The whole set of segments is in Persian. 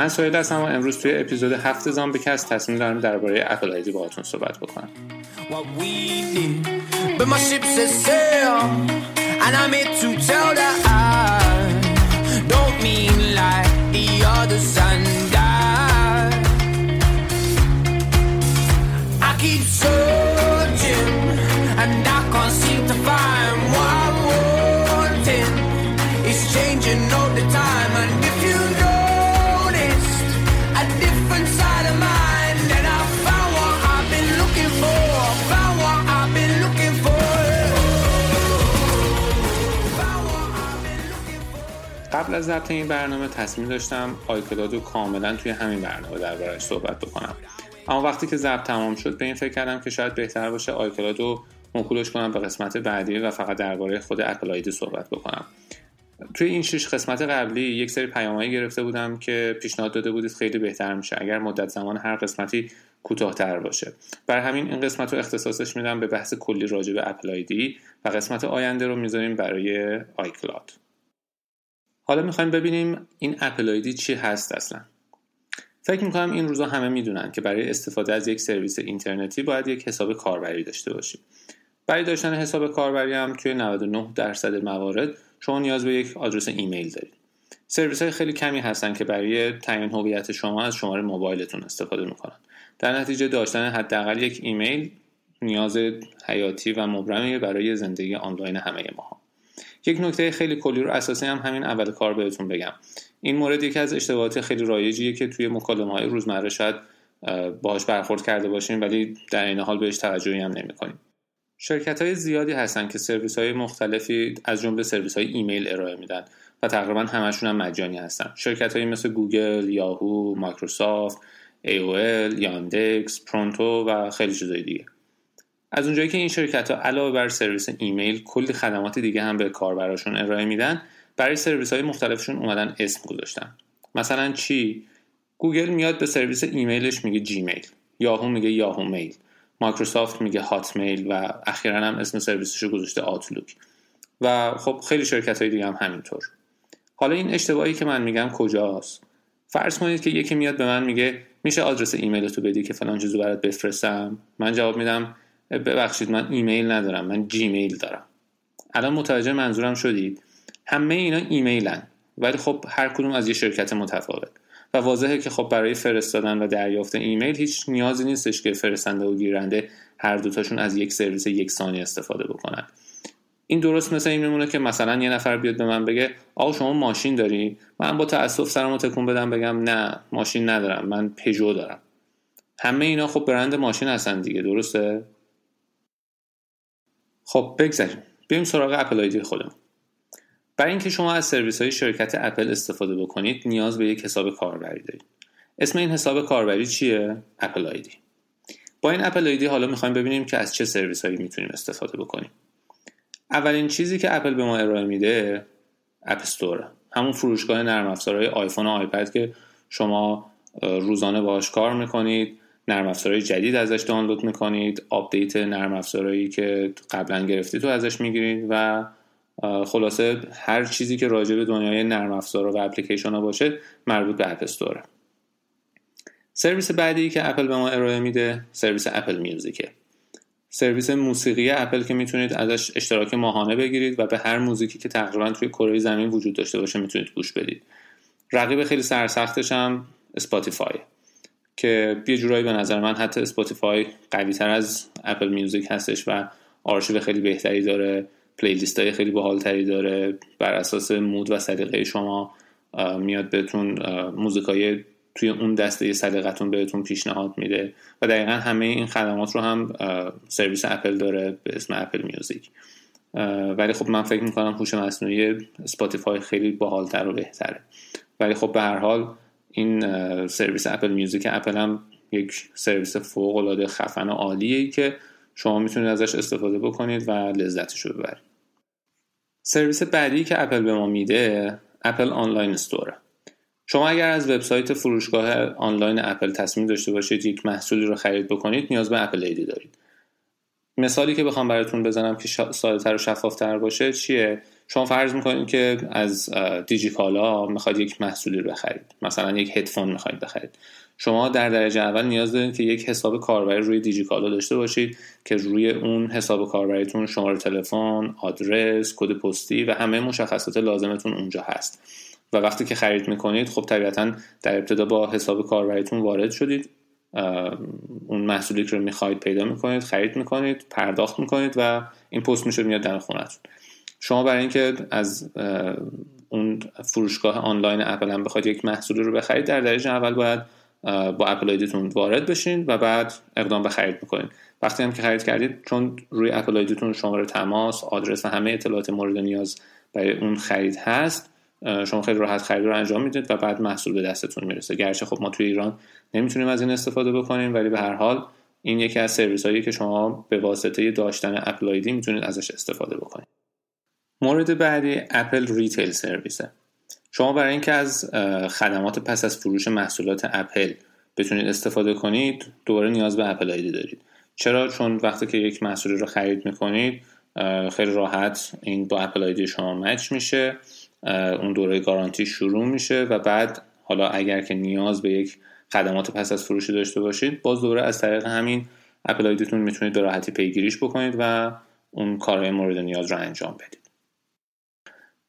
من سوید هستم و امروز توی اپیزود هفت زامبیکست تصمیم دارم درباره اپل آیدی باهاتون صحبت بکنم. قبل از ضبط این برنامه تصمیم داشتم آیکلاد رو کاملا توی همین برنامه دربارش صحبت بکنم. اما وقتی که ضبط تمام شد به این فکر کردم که شاید بهتر باشه آیکلاد رو موکولش کنم به قسمت بعدی و فقط درباره خود اپل صحبت بکنم. توی این شش قسمت قبلی یک سری پیامهایی گرفته بودم که پیشنهاد داده بودید خیلی بهتر میشه اگر مدت زمان هر قسمتی کوتاهتر باشه. بر همین این قسمت رو اختصاصش میدم به بحث کلی راجع به اپل و قسمت آینده رو می‌ذاریم برای آیکلاد. حالا می‌خوایم ببینیم این اپل ID چی هست اصلا. فکر می‌کنم این روزا همه می‌دونن که برای استفاده از یک سرویس اینترنتی باید یک حساب کاربری داشته باشیم. برای داشتن حساب کاربری هم توی 99 درصد موارد شما نیاز به یک آدرس ایمیل دارید. سرویس های خیلی کمی هستن که برای تعیین هویت شما از شماره موبایلتون استفاده می‌کنن. در نتیجه داشتن حداقل یک ایمیل نیاز حیاتی و مبرمی برای زندگی آنلاین همه ما. یک نکته خیلی کلی و اساسی هم همین اول کار بهتون بگم. این مورد یکی از اشتباهات خیلی رایجیه که توی مکالمه های روزمره شاید باهاش برخورد کرده باشیم ولی در این حال بهش توجهی هم نمی‌کنیم. شرکت های زیادی هستن که سرویس های مختلفی از جمله سرویس های ایمیل ارائه میدن و تقریبا همشون هم مجانی هستن. شرکت های مثل گوگل، یاهو، مایکروسافت، AOL، Yandex، Proton و خیلی چیزای دیگه. از اونجایی که این شرکت ها علاوه بر سرویس ایمیل کلی خدمات دیگه هم به کاربراشون ارائه میدن برای سرویس های مختلفشون اومدن اسم گذاشتن. مثلا چی؟ گوگل میاد به سرویس ایمیلش میگه Gmail. Yahoo میگه Yahoo Mail. Microsoft میگه Hotmail و اخیرا هم اسم سرویسش رو گذاشته Outlook. و خب خیلی شرکت های دیگه هم همینطور. حالا این اشتباهی که من میگم کجاست؟ فرض کنید که یکی میاد به من میگه میشه آدرس ایمیل تو بدی که فلان چیزو برات بفرستم؟ من جواب میدم ببخشید من ایمیل ندارم من Gmail دارم. الان متوجه منظورم شدید؟ همه اینا ایمیلن ولی خب هر کدوم از یه شرکت متفاوت. و واضحه که خب برای فرستادن و دریافت ایمیل هیچ نیازی نیستش که فرستنده و گیرنده هر دوتاشون از یک سرویس یکسانی استفاده بکنن. این درست مثل این میمونه که مثلا یه نفر بیاد به من بگه آقا شما ماشین داری؟ من با تاسف سرمو تکون بدم بگم نه ماشین ندارم من پژو دارم. همه اینا خب برند ماشین هستن دیگه درسته؟ خب بگذاریم بریم سراغ اپل آیدی خودمون. برای اینکه شما از سرویس های شرکت اپل استفاده بکنید نیاز به یک حساب کاربری دارید. اسم این حساب کاربری چیه؟ اپل آیدی با این Apple ID حالا می‌خوایم ببینیم که از چه سرویس هایی می‌تونیم استفاده بکنیم. اولین چیزی که اپل به ما ارائه میده App Store ه همون فروشگاه نرم افزارهای آیفون و آیپد که شما روزانه باهاش کار می‌کنید. نرم افزارهای جدید ازش دانلود می‌کنید آپدیت نرم افزارهایی که قبلا گرفتید رو ازش می‌گیرید و خلاصه هر چیزی که راجع به دنیای نرم افزار و اپلیکیشن ها باشه مربوط به App Store ه سرویس بعدی که اپل به ما ارائه میده سرویس Apple Music ه. سرویس موسیقی اپل که می‌تونید ازش اشتراک ماهانه بگیرید و به هر موزیکی که تقریبا توی کره زمین وجود داشته باشه می‌تونید گوش بدید. رقیب خیلی سرسختش هم Spotify که یه جورایی به نظر من حتی Spotify قوی تر از Apple Music هستش و آرشیو خیلی بهتری داره playlist های خیلی باحالتری داره. بر اساس mood و سلیقه شما میاد بهتون موزیکای توی اون دسته سلیقتون بهتون پیشنهاد میده و دقیقا همه این خدمات رو هم سرویس اپل داره به اسم Apple Music ولی خب من فکر می‌کنم هوش مصنوعی Spotify خیلی باحالتر و بهتره. ولی خب به هر حال این سرویس Apple Music Apple هم یک سرویس فوق العاده خفن و عالیه که شما می‌تونید ازش استفاده بکنید و لذتش رو ببرید. سرویس بعدی که اپل به ما میده Apple Online Store ه شما اگر از وبسایت فروشگاه آنلاین اپل تصمیم داشته باشید یک محصولی رو خرید بکنید نیاز به Apple ID دارید. مثالی که بخوام براتون بزنم که سادهتر و شفافتر باشه چیه؟ شما فرض می‌کنید که از دیجیکالا می‌خواید یک محصولی رو بخرید. مثلا یک هدفون می‌خواید بخرید. شما در درجه اول نیاز دارید که یک حساب کاربری روی دیجیکالا داشته باشید که روی اون حساب کاربریتون شماره تلفن، آدرس، کد پستی و همه مشخصات لازمتون اونجا هست. و وقتی که خرید می‌کنید خب طبیعتا در ابتدا با حساب کاربریتون وارد شدید. اون محصولی که رو می‌خواهید پیدا می‌کنید خرید می‌کنید پرداخت می‌کنید و این پست میشه میاد در خونتون شما برای اینکه از اون فروشگاه آنلاین اپل هم بخواید یک محصولی رو بخرید در درجه اول باید با Apple ID تون وارد بشین و بعد اقدام به خرید می‌کنید وقتی هم که خرید کردید چون روی Apple ID تون شماره تماس آدرس و همه اطلاعات مورد نیاز برای اون خرید هست شما خیلی راحت خرید رو انجام می‌دید و بعد محصول به دستتون می‌رسه. گرچه خب ما توی ایران نمی‌تونیم از این استفاده بکنیم ولی به هر حال این یکی از سرویس هایی که شما به واسطه داشتن Apple ID می‌تونید ازش استفاده بکنید. مورد بعدی Apple Retail Service ه شما برای اینکه از خدمات پس از فروش محصولات اپل بتونید استفاده کنید دوباره نیاز به Apple ID دارید. چرا؟ چون وقتی که یک محصولی رو خرید می‌کنید خیلی راحت این با Apple ID شما match میشه اون دوره گارانتی شروع میشه و بعد حالا اگر که نیاز به یک خدمات پس از فروشی داشته باشید باز دوباره از طریق همین Apple ID تون می‌تونید به راحتی پیگیریش بکنید و اون کارهای مورد نیاز رو انجام بدید.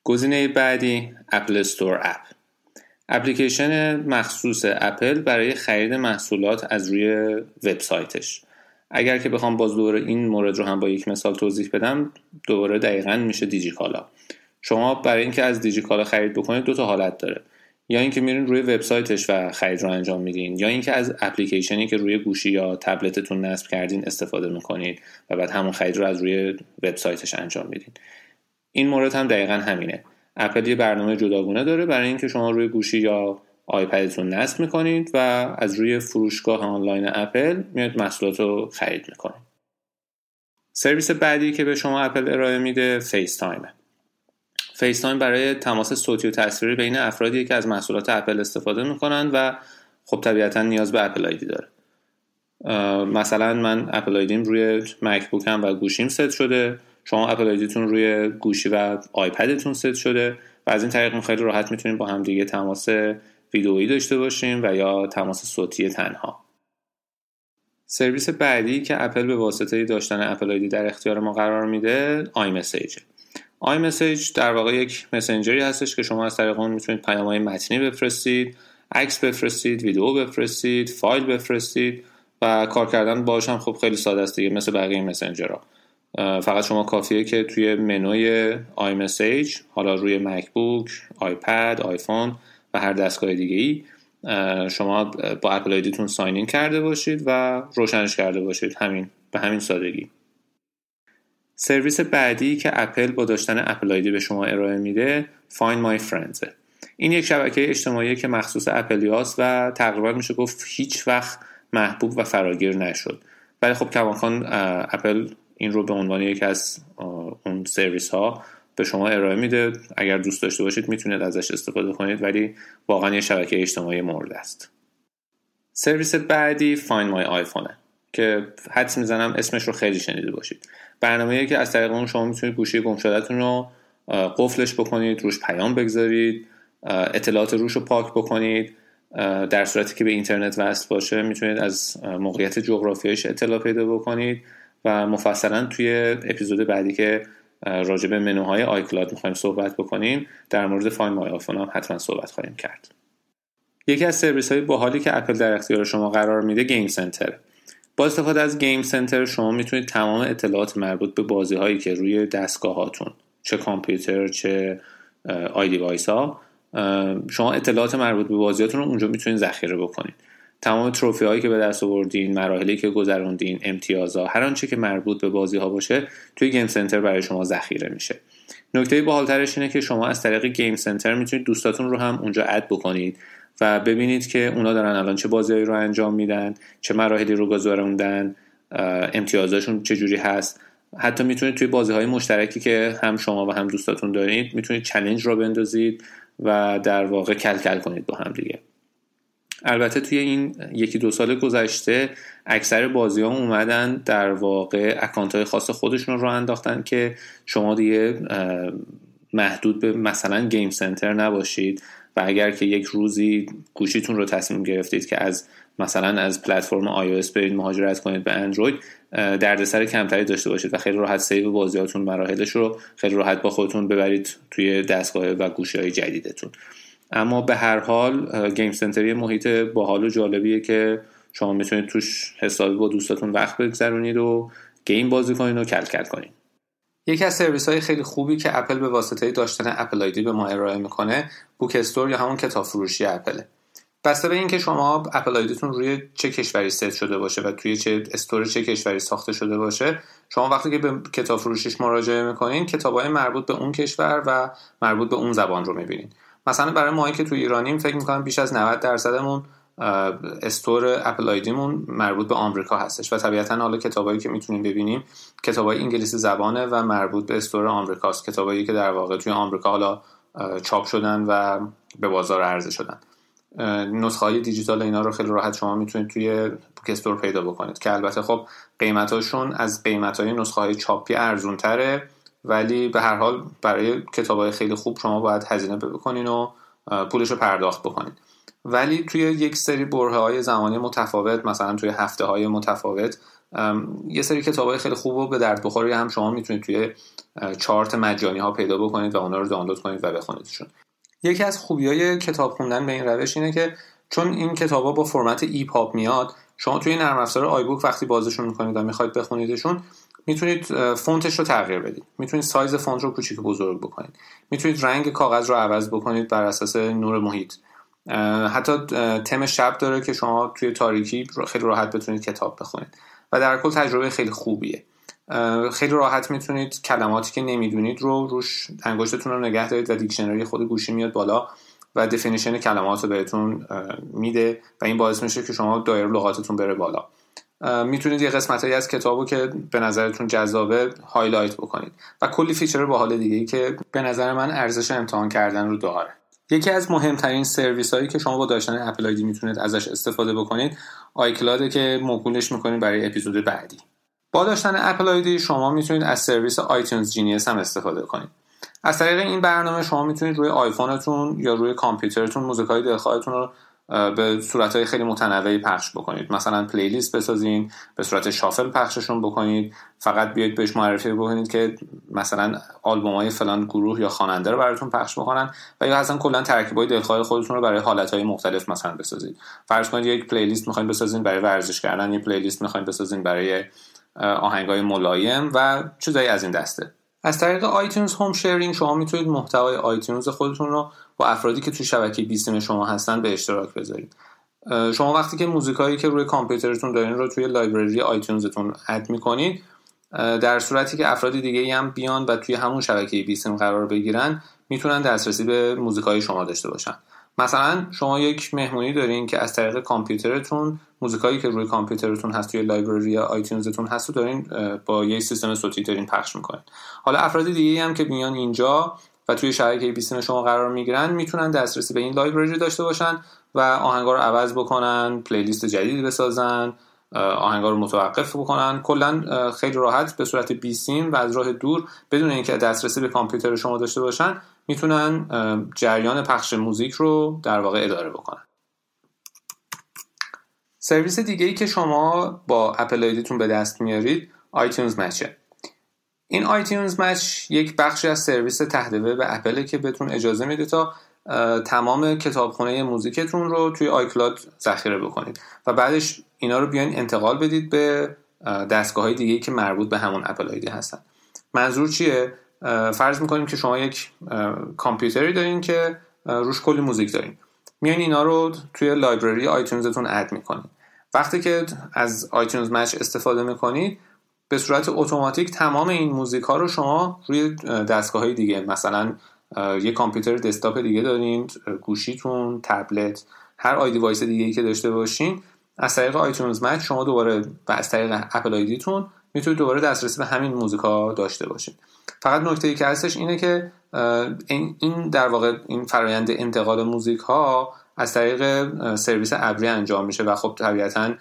گزینه بعدی Apple Store App اپلیکیشن مخصوص اپل برای خرید محصولات از روی وبسایتش. اگر که بخوام باز دوباره این مورد رو هم با یک مثال توضیح بدم دوباره دقیقا میشه دیجیکالا. شما برای اینکه از دیجیکالا خرید بکنید دو تا حالت داره. یا اینکه میرین روی وبسایتش و خرید رو انجام میدین یا اینکه از اپلیکیشنی که روی گوشی یا تبلتتون نصب کردین استفاده می‌کنید و بعد همون خرید رو از روی وبسایتش انجام میدین. این مورد هم دقیقا همینه. اپل یه برنامه جداگونه داره برای اینکه شما روی گوشی یا iPad تون نصب می‌کنید و از روی فروشگاه آنلاین اپل میاد محصولات رو خرید می‌کنید. سرویس بعدی که به شما اپل ارائه میده FaceTime ه FaceTime برای تماس صوتی و تصویری بین افرادی که از محصولات اپل استفاده می‌کنن و خب طبیعتا نیاز به Apple ID داره. مثلا من Apple ID م روی MacBook م و گوشیم ست شده. شما Apple ID تون روی گوشی و iPad تون ست شده و از این طریق خیلی راحت می‌تونیم با هم دیگه تماس ویدئویی داشته باشیم و یا تماس صوتی تنها. سرویس بعدی که اپل به واسطه داشتن Apple ID در اختیار ما قرار میده iMessage iMessage در واقع یک مسنجری هستش که شما از طریق اون می‌تونید پیام های متنی بفرستید عکس بفرستید ویدیو بفرستید فایل بفرستید و کار کردن باش هم خب خیلی ساده است دیگه مثل بقیه مسنجرها فقط شما کافیه که توی منوی iMessage حالا روی MacBook iPad iPhone و هر دستگاه دیگه ای شما با Apple ID تون sign کرده باشید و روشنش کرده باشید. همین به همین سادگی. سرویس بعدی که اپل با داشتن Apple ID به شما ارائه میده Find My Friends. این یک شبکه اجتماعی که مخصوص اپلیاس و تقریبا میشه گفت هیچ وقت محبوب و فراگیر نشد. ولی خب کماکان اپل این رو به عنوان یکی از اون سرویس ها به شما ارائه میده. اگر دوست داشته باشید می‌تونید ازش استفاده کنید ولی واقعا یه شبکه اجتماعی مورد است. سرویس بعدی Find My iPhone که حدس می‌زنم اسمش رو خیلی شنیده باشید. برنامه که از طریق اون شما می‌تونید گوشی گم رو قفلش بکنید روش پیام بگذارید اطلاعات روش رو پاک بکنید در صورتی که به اینترنت وصل باشه می‌تونید از موقعیت جغرافیایش اطلاع پیدا بکنید. و مفصلا توی اپیزود بعدی که راجع به منوهای iCloud می‌خوایم صحبت بکنیم در مورد Find My iPhone هم حتما صحبت خواهیم کرد. یکی از سرویس های باحالی که اپل در اختیار شما قرار میده Game Center با استفاده از Game Center شما می‌تونید تمام اطلاعات مربوط به بازی هایی که روی دستگاه هاتون چه کامپیوتر چه iDevice ها شما اطلاعات مربوط به بازیاتون رو اونجا می‌تونید ذخیره بکنید. تمام trophy هایی که به دست آوردین مراحلی که گذروندین امتیازها هر آنچه که مربوط به بازی ها باشه توی Game Center برای شما ذخیره میشه. نکته باحالترش اینه که شما از طریق Game Center می‌تونید دوستاتون رو هم اونجا add بکنید و ببینید که اونا دارن الان چه بازیهایی رو انجام میدن چه مراحلی رو گذروندن امتیازاشون چجوری هست. حتی می‌تونید توی بازی های مشترکی که هم شما و هم دوستاتون دارید می‌تونید چلنج رو بندازید و در واقع کل کل کنید با هم دیگه. البته توی این یکی دو سال گذشته اکثر بازی ها اومدن در واقع اکانت های خاص خودشون رو انداختن که شما دیگه محدود به مثلا Game Center نباشید و اگر که یک روزی گوشیتون رو تصمیم گرفتید که از مثلا از پلتفرم iOS برید مهاجرت کنید به اندروید دردسر کمتری داشته باشید و خیلی راحت save بازیاتون مراحلش رو خیلی راحت با خودتون ببرید توی دستگاه و گوشی های جدیدتون. اما به هر حال Game Center ی محیط باحال و جالبیه که شما می‌تونید توش حسابی با دوستاتون وقت بگذرونید و game بازی کنید و کل کنید یکی از سرویس های خیلی خوبی که اپل به واسطه داشتن Apple ID به ما ارائه می‌کنه Book Store یا همون کتاب فروشی اپله بسته به اینکه شما Apple ID تون روی چه کشوری ست شده باشه و توی چه store چه کشوری ساخته شده باشه شما وقتی که به کتاب فروشیش مراجعه می‌کنین کتابهای مربوط به اون کشور و مربوط به اون زبان رو می‌بینین. مثلا برای مایی که توی ایرانیم فکر می‌کنم بیش از 90 درصدمون استور اپل آیدیمون مربوط به آمریکا هستش و طبیعتا حالا کتابایی که می‌تونیم ببینیم کتابای انگلیسی زبانه و مربوط به استور آمریکاست. کتابایی که در واقع توی آمریکا حالا چاپ شدن و به بازار عرضه شدن. نسخه های دیجیتال اینا رو خیلی راحت شما می‌تونید توی بوک استور پیدا بکنید که البته خب قیمتاشون از قیمت های نسخه های چاپی ارزون تره ولی به هر حال برای کتاب های خیلی خوب شما باید هزینه بکنین و پولش رو پرداخت بکنید ولی توی یک سری برهه های زمانی متفاوت مثلا توی هفته های متفاوت یه سری کتاب های خیلی خوب و به درد بخوری هم شما می‌تونید توی چارت مجانی ها پیدا بکنید و اونا رو دانلود کنید و بخونیدشون. یکی از خوبی های کتاب خوندن به این روش اینه که چون این کتابا با فرمت EPUB میاد شما توی نرم افزار iBook وقتی بازشون می‌کنید و می‌خواید بخونیدشون می‌تونید فونتش رو تغییر بدید. می‌تونید سایز فونت رو کوچیک بزرگ بکنید. می‌تونید رنگ کاغذ رو عوض بکنید بر اساس نور محیط. حتی تم شب داره که شما توی تاریکی خیلی راحت بتونید کتاب بخونید. و در کل تجربه خیلی خوبیه. خیلی راحت می‌تونید کلماتی که نمی‌دونید رو روش انگشتتون رو نگه دارید و دیکشنری خود گوشی میاد بالا. و definition کلمات رو بهتون میده و این باعث میشه که شما دایره لغاتتون بره بالا. می‌تونید یه قسمت هایی از کتابو که به نظرتون جذابه highlight بکنید. و کلی feature باحال دیگه ای که به نظر من ارزش امتحان کردن رو داره. یکی از مهمترین سرویس هایی که شما با داشتن Apple ID می‌تونید ازش استفاده بکنید iCloud ه که موکولش می‌کنید برای اپیزود بعدی. با داشتن Apple ID شما می‌تونید از سرویس iTunes Genius هم استفاده کنید. از طریق این برنامه شما می‌تونید روی آیفونتون یا روی کامپیوترتون موزیک های دلخواهتون رو به صورت های خیلی متنوعی پخش بکنید. مثلا playlist بسازین به صورت shuffle پخششون بکنید. فقط بیاید بهش معرفی بکنید که مثلا آلبوم های فلان گروه یا خواننده رو براتون پخش بکنن و یا اصلا کلا ترکیب های دلخواه خودتون رو برای حالت های مختلف مثلا بسازید. فرض کنید یک playlist می‌خواین بسازین برای ورزش کردن یک playlist می‌خواین بسازین برای آهنگای ملایم و چیزایی از این دسته. از طریق iTunes Home Sharing شما می‌تونید محتوای iTunes خودتون رو با افرادی که توی شبکه بیسیم شما هستن به اشتراک بذارید. شما وقتی که موزیکایی که روی کامپیوترتون دارین رو توی library iTunes تون add می‌کنید در صورتی که افراد دیگه هم بیان و توی همون شبکه بیسیم قرار بگیرن می‌تونن دسترسی به موزیکای شما داشته باشن. مثلا شما یک مهمونی دارین که از طریق کامپیوترتون موزیکایی که روی کامپیوترتون هست توی لایبرری یا آیتونزتون هست رو دارین با یک سیستم صوتی دارین پخش می‌کنین. حالا افراد دیگه هم که میان اینجا و توی شبکه بیسیم شما قرار می‌گیرن می‌تونن دسترسی به این لایبرری داشته باشن و آهنگا رو عوض بکنن پلیلیست جدیدی بسازن آهنگا رو متوقف بکنن. کلا خیلی راحت به صورت بیسیم و از راه دور بدون اینکه دسترسی به کامپیوتر شما داشته باشن می‌تونن جریان پخش موزیک رو در واقع اداره بکنن. سرویس دیگه ای که شما با Apple ID تون به دست میارید iTunes Match ه این iTunes Match یک بخشی از سرویس تحت وب اپل که بهتون اجازه میده تا تمام کتابخونه موزیکتون رو توی iCloud ذخیره بکنید و بعدش اینا رو بیاین انتقال بدید به دستگاه های دیگه که مربوط به همون Apple ID هستن. منظور چیه؟ فرض می‌کنیم که شما یک کامپیوتری دارین که روش کلی موزیک دارین. میاین اینا رو توی library iTunes تون add می‌کنید وقتی که از iTunes Match استفاده می‌کنید به صورت اتوماتیک تمام این موزیک ها رو شما روی دستگاه های دیگه مثلا یه کامپیوتر desktop دیگه دارین گوشیتون تبلت هر iDevice دیگه ای که داشته باشین از طریق iTunes Match شما دوباره و از طریق Apple ID تون می‌تونید دوباره دسترسی به همین موزیکا داشته باشید فقط نکته ای که هستش اینه که این در واقع این فرایند انتقال موزیک ها از طریق سرویس ابری انجام میشه و خب طبیعتا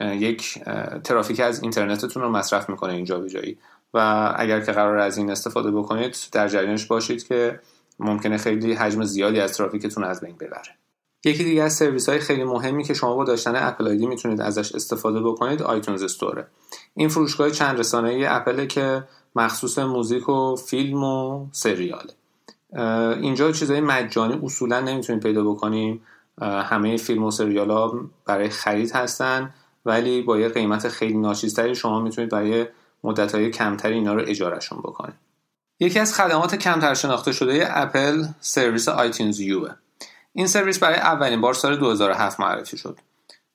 یک ترافیک از اینترنتتون رو مصرف می‌کنه اینجا به جایی و اگر که قرار از این استفاده بکنید در جریانش باشید که ممکنه خیلی حجم زیادی از ترافیکتون از بین ببره. یکی دیگه از سرویس های خیلی مهمی که شما با داشتن اپل آیدی می‌تونید ازش استفاده بکنید آیتونز استوره. این فروشگاه چند رسانه ای اپل که مخصوص موزیک و فیلم و سریاله. اینجا چیزهای مجانی اصولا نمی‌تونید پیدا بکنیم. همه فیلم و سریال ها برای خرید هستن ولی با یه قیمت خیلی ناچیزتری شما می‌تونید برای مدت های کمتری اینا رو اجارهشون بکنید. یکی از خدمات کمتر شناخته شده اپل سرویس آیتونز یوه. این سرویس برای اولین بار سال 2007 معرفی شد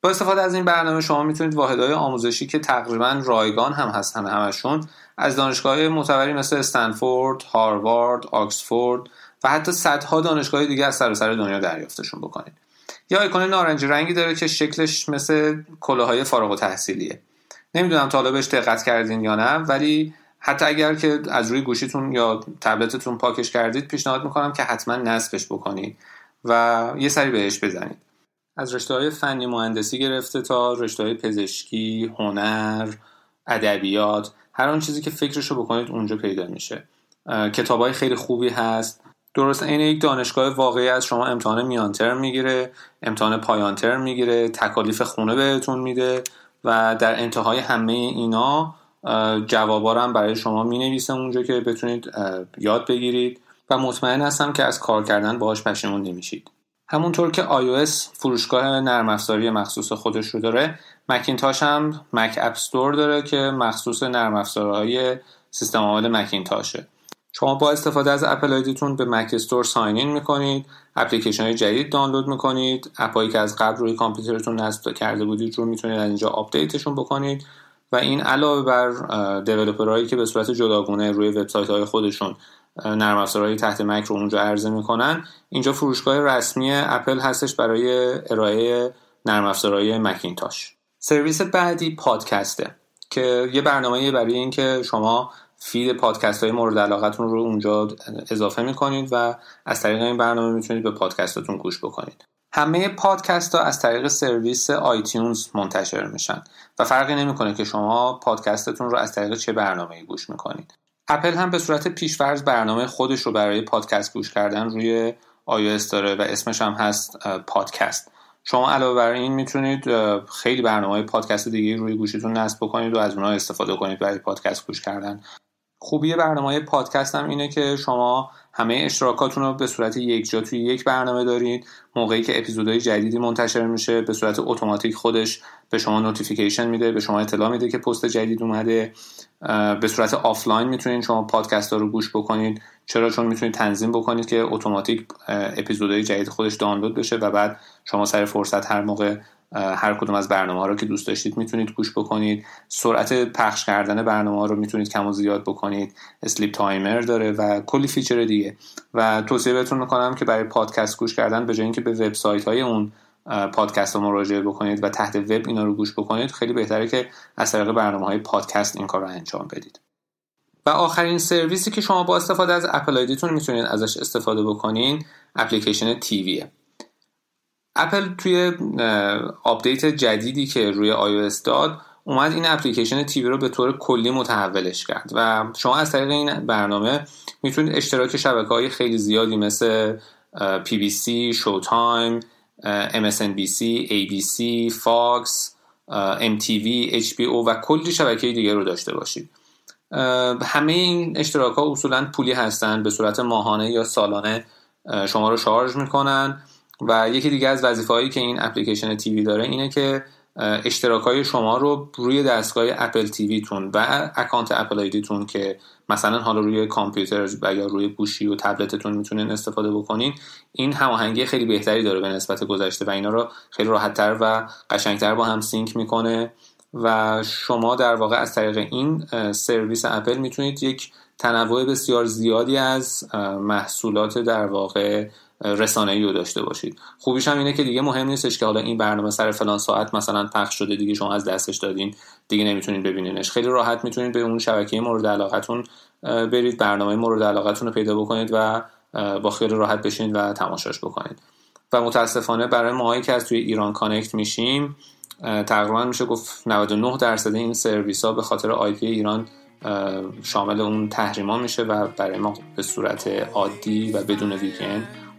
با استفاده از این برنامه شما می‌تونید واحدهای آموزشی که تقریبا رایگان هم هستن همشون از دانشگاه معتبری مثل استنفورد، هاروارد، آکسفورد و حتی صدها دانشگاه دیگه از سراسر دنیا دریافتشون بکنید. یا آیکون نارنجی رنگی داره که شکلش مثل کلاهای فارغ تحصیلیه. نمی‌دونم تا حالا بهش دقت کردین یا نه ولی حتی اگر که از روی گوشیتون یا تبلتتون پاکش کردید پیشنهاد می‌کنم که حتما نصبش بکنید و یه سری بهش بزنید. از رشته های فنی مهندسی گرفته تا رشته های پزشکی، هنر، ادبیات هر آن چیزی که فکرشو بکنید اونجا پیدا میشه. کتاب های خیلی خوبی هست. درست عین یک دانشگاه واقعی از شما امتحان میانتر می‌گیره امتحان پایانتر می‌گیره تکالیف خونه بهتون میده و در انتهای همه اینا جوابارم برای شما می‌نویسه اونجا که بتونید یاد بگیرید. و مطمئن هستم که از کار کردن باهاش پشیمون نمیشید. همونطور که iOS فروشگاه نرم افزاری مخصوص خودش رو داره مکینتاش هم مک اپستور داره که مخصوص نرم افزارهای سیستم عامل مکینتاشه. شما با استفاده از اپل آیدیتون به مک استور ساین این می‌کنید اپلیکیشن های جدید دانلود می‌کنید app ایی که از قبل روی کامپیوترتون نصب کرده بودید رو می‌تونید از اینجا update شون بکنید و این علاوه بر developer هایی که به صورت جداگونه روی وبسایت های خودشون نرم افزارهای تحت Mac رو اونجا عرضه می‌کنن. اینجا فروشگاه رسمی اپل هستش برای ارائه نرم افزارهای مکینتاش. سرویس بعدی پادکسته که یه برنامه برای اینکه شما feed پادکست های مورد علاقتون رو اونجا اضافه می‌کنید و از طریق این برنامه می‌تونید به پادکستاتون گوش بکنید. همه پادکست ها از طریق سرویس iTunes منتشر میشن و فرقی نمی‌کنه که شما پادکستتون رو از طریق چه برنامه گوش می‌کنید. اپل هم به صورت پیش‌فرض برنامه خودش رو برای پادکست گوش کردن روی iOS داره و اسمش هم هست پادکست. شما علاوه بر این می‌تونید خیلی برنامه های پادکست دیگه روی گوشیتون نصب بکنید و از اونها استفاده کنید برای پادکست گوش کردن. خوبی برنامه های پادکست هم اینه که شما همه اشتراکاتون رو به صورت یک جا توی یک برنامه دارید موقعی که اپیزودهای جدیدی منتشر میشه به صورت اتوماتیک خودش به شما notification میده به شما اطلاع میده که پست جدید اومده. به صورت آفلاین می‌تونید شما پادکست ها رو گوش بکنید چرا؟ چون می‌تونید تنظیم بکنید که اتوماتیک اپیزودهای جدید خودش دانلود بشه و بعد شما سر فرصت هر موقع هر کدوم از برنامه ها رو که دوست داشتید می‌تونید گوش بکنید. سرعت پخش کردن برنامه ها رو می‌تونید کم و زیاد بکنید. sleep timer داره و کلی feature دیگه. و توصیه بهتون می‌کنم که برای پادکست گوش کردن به جای اینکه به وبسایت های اون پادکست رو مراجعه بکنید و تحت وب اینا رو گوش بکنید خیلی بهتره که از طریق برنامه های پادکست این کار رو انجام بدید. و آخرین سرویسی که شما با استفاده از اپل می‌تونید ازش استفاده بکنین اپلیکیشن TV ه. اپل توی آپدیت جدیدی که روی iOS داد اومد این اپلیکیشن تیوی رو به طور کلی متحولش کرد. و شما از طریق این برنامه می‌تونید اشتراک شبکه های خیلی زیادی مثل PBC, Showtime, MSNBC, ABC, Fox, MTV, HBO و کلی شبکه دیگه رو داشته باشید. همه این اشتراک ها اصولا پولی هستند به صورت ماهانه یا سالانه شما رو شارژ می‌کنن. و یکی دیگه از وظیفه هایی که این اپلیکیشن تیوی داره اینه که اشتراک های شما رو روی دستگاه Apple TV تون و اکانت Apple ID تون که مثلا حالا روی کامپیوتر و یا روی گوشی و تبلتتون می‌تونین استفاده بکنین این هماهنگی خیلی بهتری داره به نسبت گذشته و اینا رو خیلی راحتتر و قشنگتر با هم sync می‌کنه و شما در واقع از طریق این سرویس اپل می‌تونید یک تنوع بسیار زیادی از محصولات در واقع رسانه ای رو داشته باشید. خوبیش هم اینه که دیگه مهم نیستش که حالا این برنامه سر فلان ساعت مثلا پخش شده دیگه شما از دستش دادین دیگه نمی‌تونید ببینینش. خیلی راحت می‌تونید به اون شبکه مورد علاقتون برید برنامه مورد علاقتون رو پیدا بکنید و با خیلی راحت بشین و تماشاش بکنید. و متاسفانه برای ماهایی که از توی ایران connect میشیم تقریبا میشه گفت 99 درصد این سرویس ها به خاطر IP ایران شامل اون تحریما میشه و برای ما به صورت عادی و بدون وی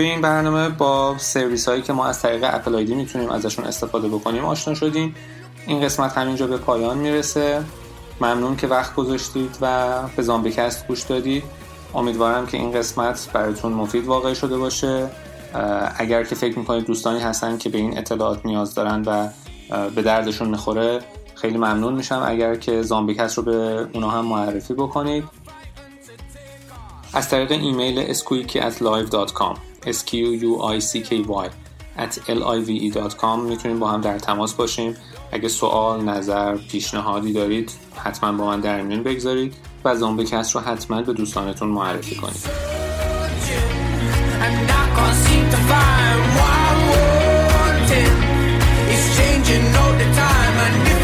توی این برنامه با سرویس هایی که ما از طریق اپل آیدی می‌تونیم ازشون استفاده بکنیم آشنا شدیم این قسمت همینجا به پایان می‌رسه. ممنون که وقت گذاشتید و به زامبیکست گوش دادید. امیدوارم که این قسمت براتون مفید واقع شده باشه. اگر که فکر می‌کنید دوستانی هستن که به این اطلاعات نیاز دارن و به دردشون می‌خوره خیلی ممنون میشم. اگر که زامبیکست رو به اونا هم معرفی بکنید. از طریق ایمیل اسکویکی at live.com s q u i c k y at live.com می‌تونیم با هم در تماس باشیم. اگه سوال، نظر، پیشنهادی دارید حتما با من در میون بگذارید و زامبیکست رو حتما به دوستانتون معرفی کنید. The time.